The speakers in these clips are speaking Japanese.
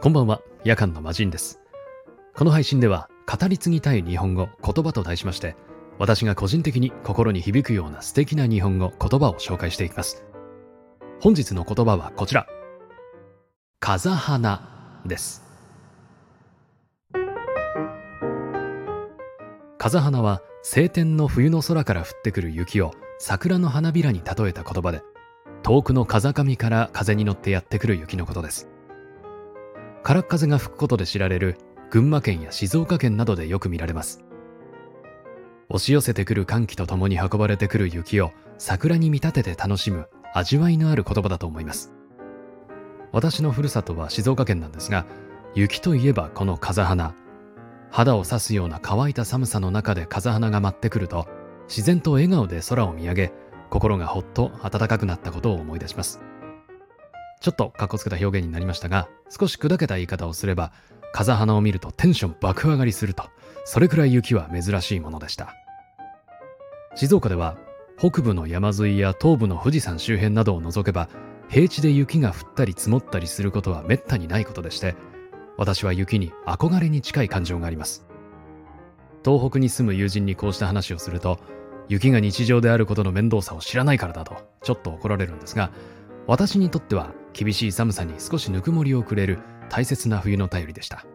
こんばんは、夜間の魔人です。この配信では、語り継ぎたい日本語、言葉と題しまして、私が個人的に心に響くような素敵な日本語、言葉を紹介していきます。本日の言葉はこちら。風花です。風花は晴天の冬の空から降ってくる雪を桜の花びらに例えた言葉で、遠くの風上から風に乗ってやってくる雪のことです。空っ風が吹くことで知られる群馬県や静岡県などでよく見られます。押し寄せてくる寒気とともに運ばれてくる雪を桜に見立てて楽しむ味わいのある言葉だと思います。私のふるさとは静岡県なんですが雪といえばこの風花。肌を刺すような乾いた寒さの中で風花が舞ってくると自然と笑顔で空を見上げ心がほっと暖かくなったことを思い出します。ちょっとかっこつけた表現になりましたが、少し砕けた言い方をすれば、風花を見るとテンション爆上がりすると、それくらい雪は珍しいものでした。静岡では、北部の山沿いや東部の富士山周辺などを除けば、平地で雪が降ったり積もったりすることはめったにないことでして、私は雪に憧れに近い感情があります。東北に住む友人にこうした話をすると、雪が日常であることの面倒さを知らないからだと、ちょっと怒られるんですが、私にとっては厳しい寒さに少しぬくもりをくれる大切な冬の便りでした。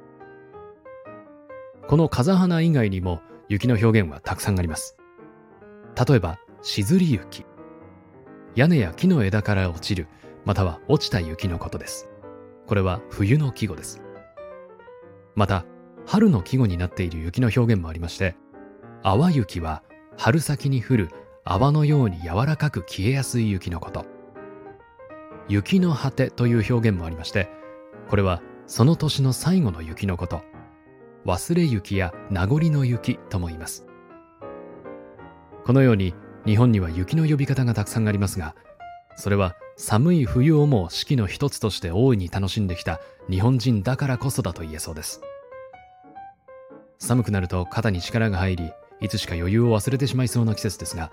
この風花以外にも雪の表現はたくさんあります。例えばしずり雪。屋根や木の枝から落ちるまたは落ちた雪のことです。これは冬の季語です。また春の季語になっている雪の表現もありまして淡雪は春先に降る泡のように柔らかく消えやすい雪のこと。雪の果てという表現もありましてこれはその年の最後の雪のこと。忘れ雪や名残の雪とも言います。このように日本には雪の呼び方がたくさんありますがそれは寒い冬をも四季の一つとして大いに楽しんできた日本人だからこそだと言えそうです。寒くなると肩に力が入りいつしか余裕を忘れてしまいそうな季節ですが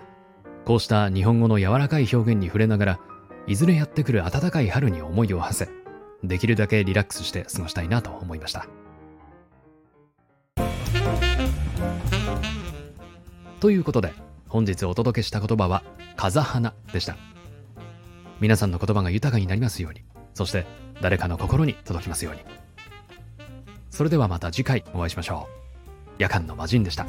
こうした日本語の柔らかい表現に触れながらいずれやってくる暖かい春に思いを馳せ、できるだけリラックスして過ごしたいなと思いました。ということで、本日お届けした言葉は、風花でした。皆さんの言葉が豊かになりますように、そして誰かの心に届きますように。それではまた次回お会いしましょう。夜間の魔人でした。